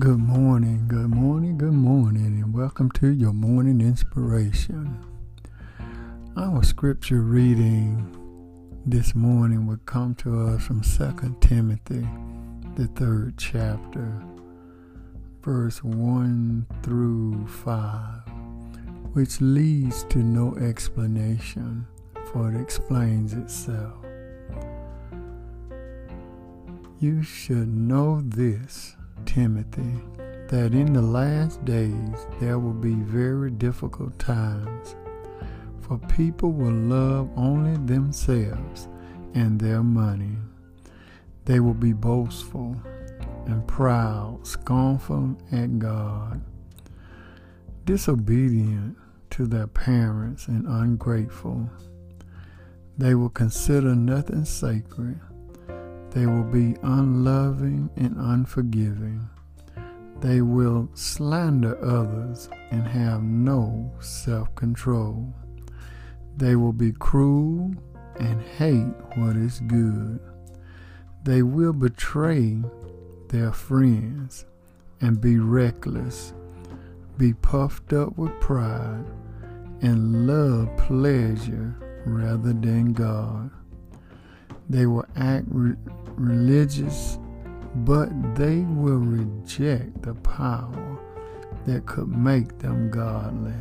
Good morning, good morning, good morning, and welcome to your morning inspiration. Our scripture reading this morning would come to us from 2 Timothy, the third chapter, verse 1 through 5, which leads to no explanation, for it explains itself. You should know this Timothy, that in the last days there will be very difficult times, for people will love only themselves and their money. They will be boastful and proud, scornful at God, disobedient to their parents, and ungrateful. They will consider nothing sacred they will be unloving and unforgiving. They will slander others and have no self control. They will be cruel and hate what is good. They will betray their friends and be reckless, be puffed up with pride, and love pleasure rather than God. They will act re- religious, but they will reject the power that could make them godly.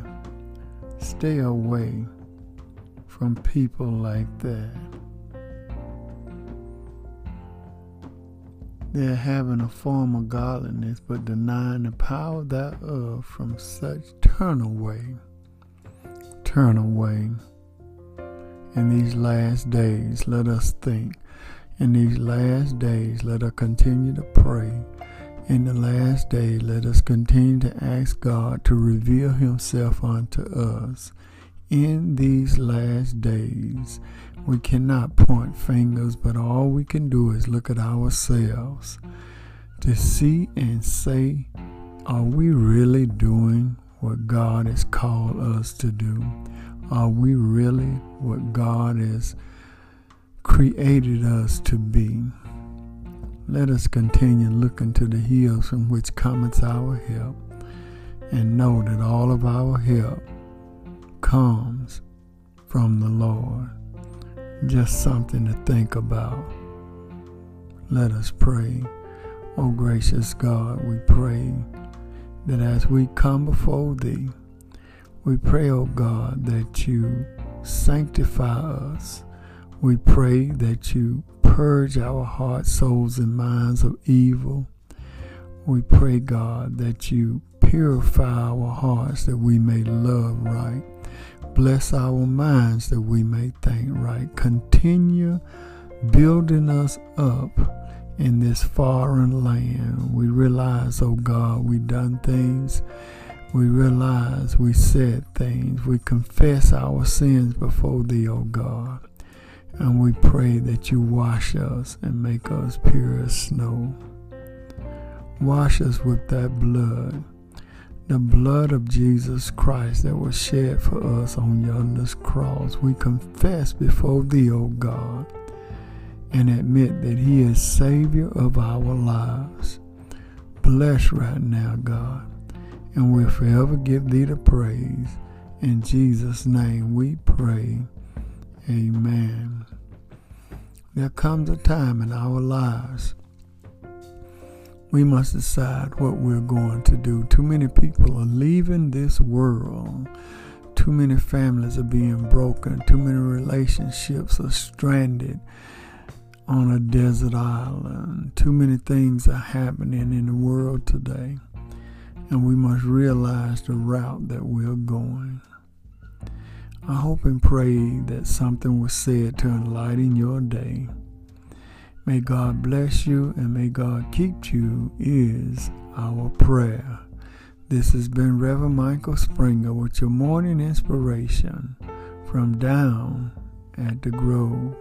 Stay away from people like that. They're having a form of godliness, but denying the power thereof. From such turn away. Turn away in these last days, let us think. In these last days, let us continue to pray. In the last day, let us continue to ask God to reveal Himself unto us. In these last days, we cannot point fingers, but all we can do is look at ourselves to see and say, are we really doing what God has called us to do? Are we really what God has created us to be? Let us continue looking to the hills from which cometh our help and know that all of our help comes from the Lord. Just something to think about. Let us pray. Oh, gracious God, we pray that as we come before Thee, we pray, O oh God, that you sanctify us. We pray that you purge our hearts, souls, and minds of evil. We pray, God, that you purify our hearts that we may love right. Bless our minds that we may think right. Continue building us up in this foreign land. We realize, oh God, we've done things we realize we said things. We confess our sins before Thee, O God. And we pray that you wash us and make us pure as snow. Wash us with that blood, the blood of Jesus Christ that was shed for us on yonder's cross. We confess before Thee, O God, and admit that He is Savior of our lives. Bless right now, God and we'll forever give thee the praise. In Jesus' name we pray. Amen. There comes a time in our lives we must decide what we're going to do. Too many people are leaving this world. Too many families are being broken. Too many relationships are stranded on a desert island. Too many things are happening in the world today and we must realize the route that we're going. I hope and pray that something was said to enlighten your day. May God bless you and may God keep you, is our prayer. This has been Reverend Michael Springer with your morning inspiration from down at the Grove.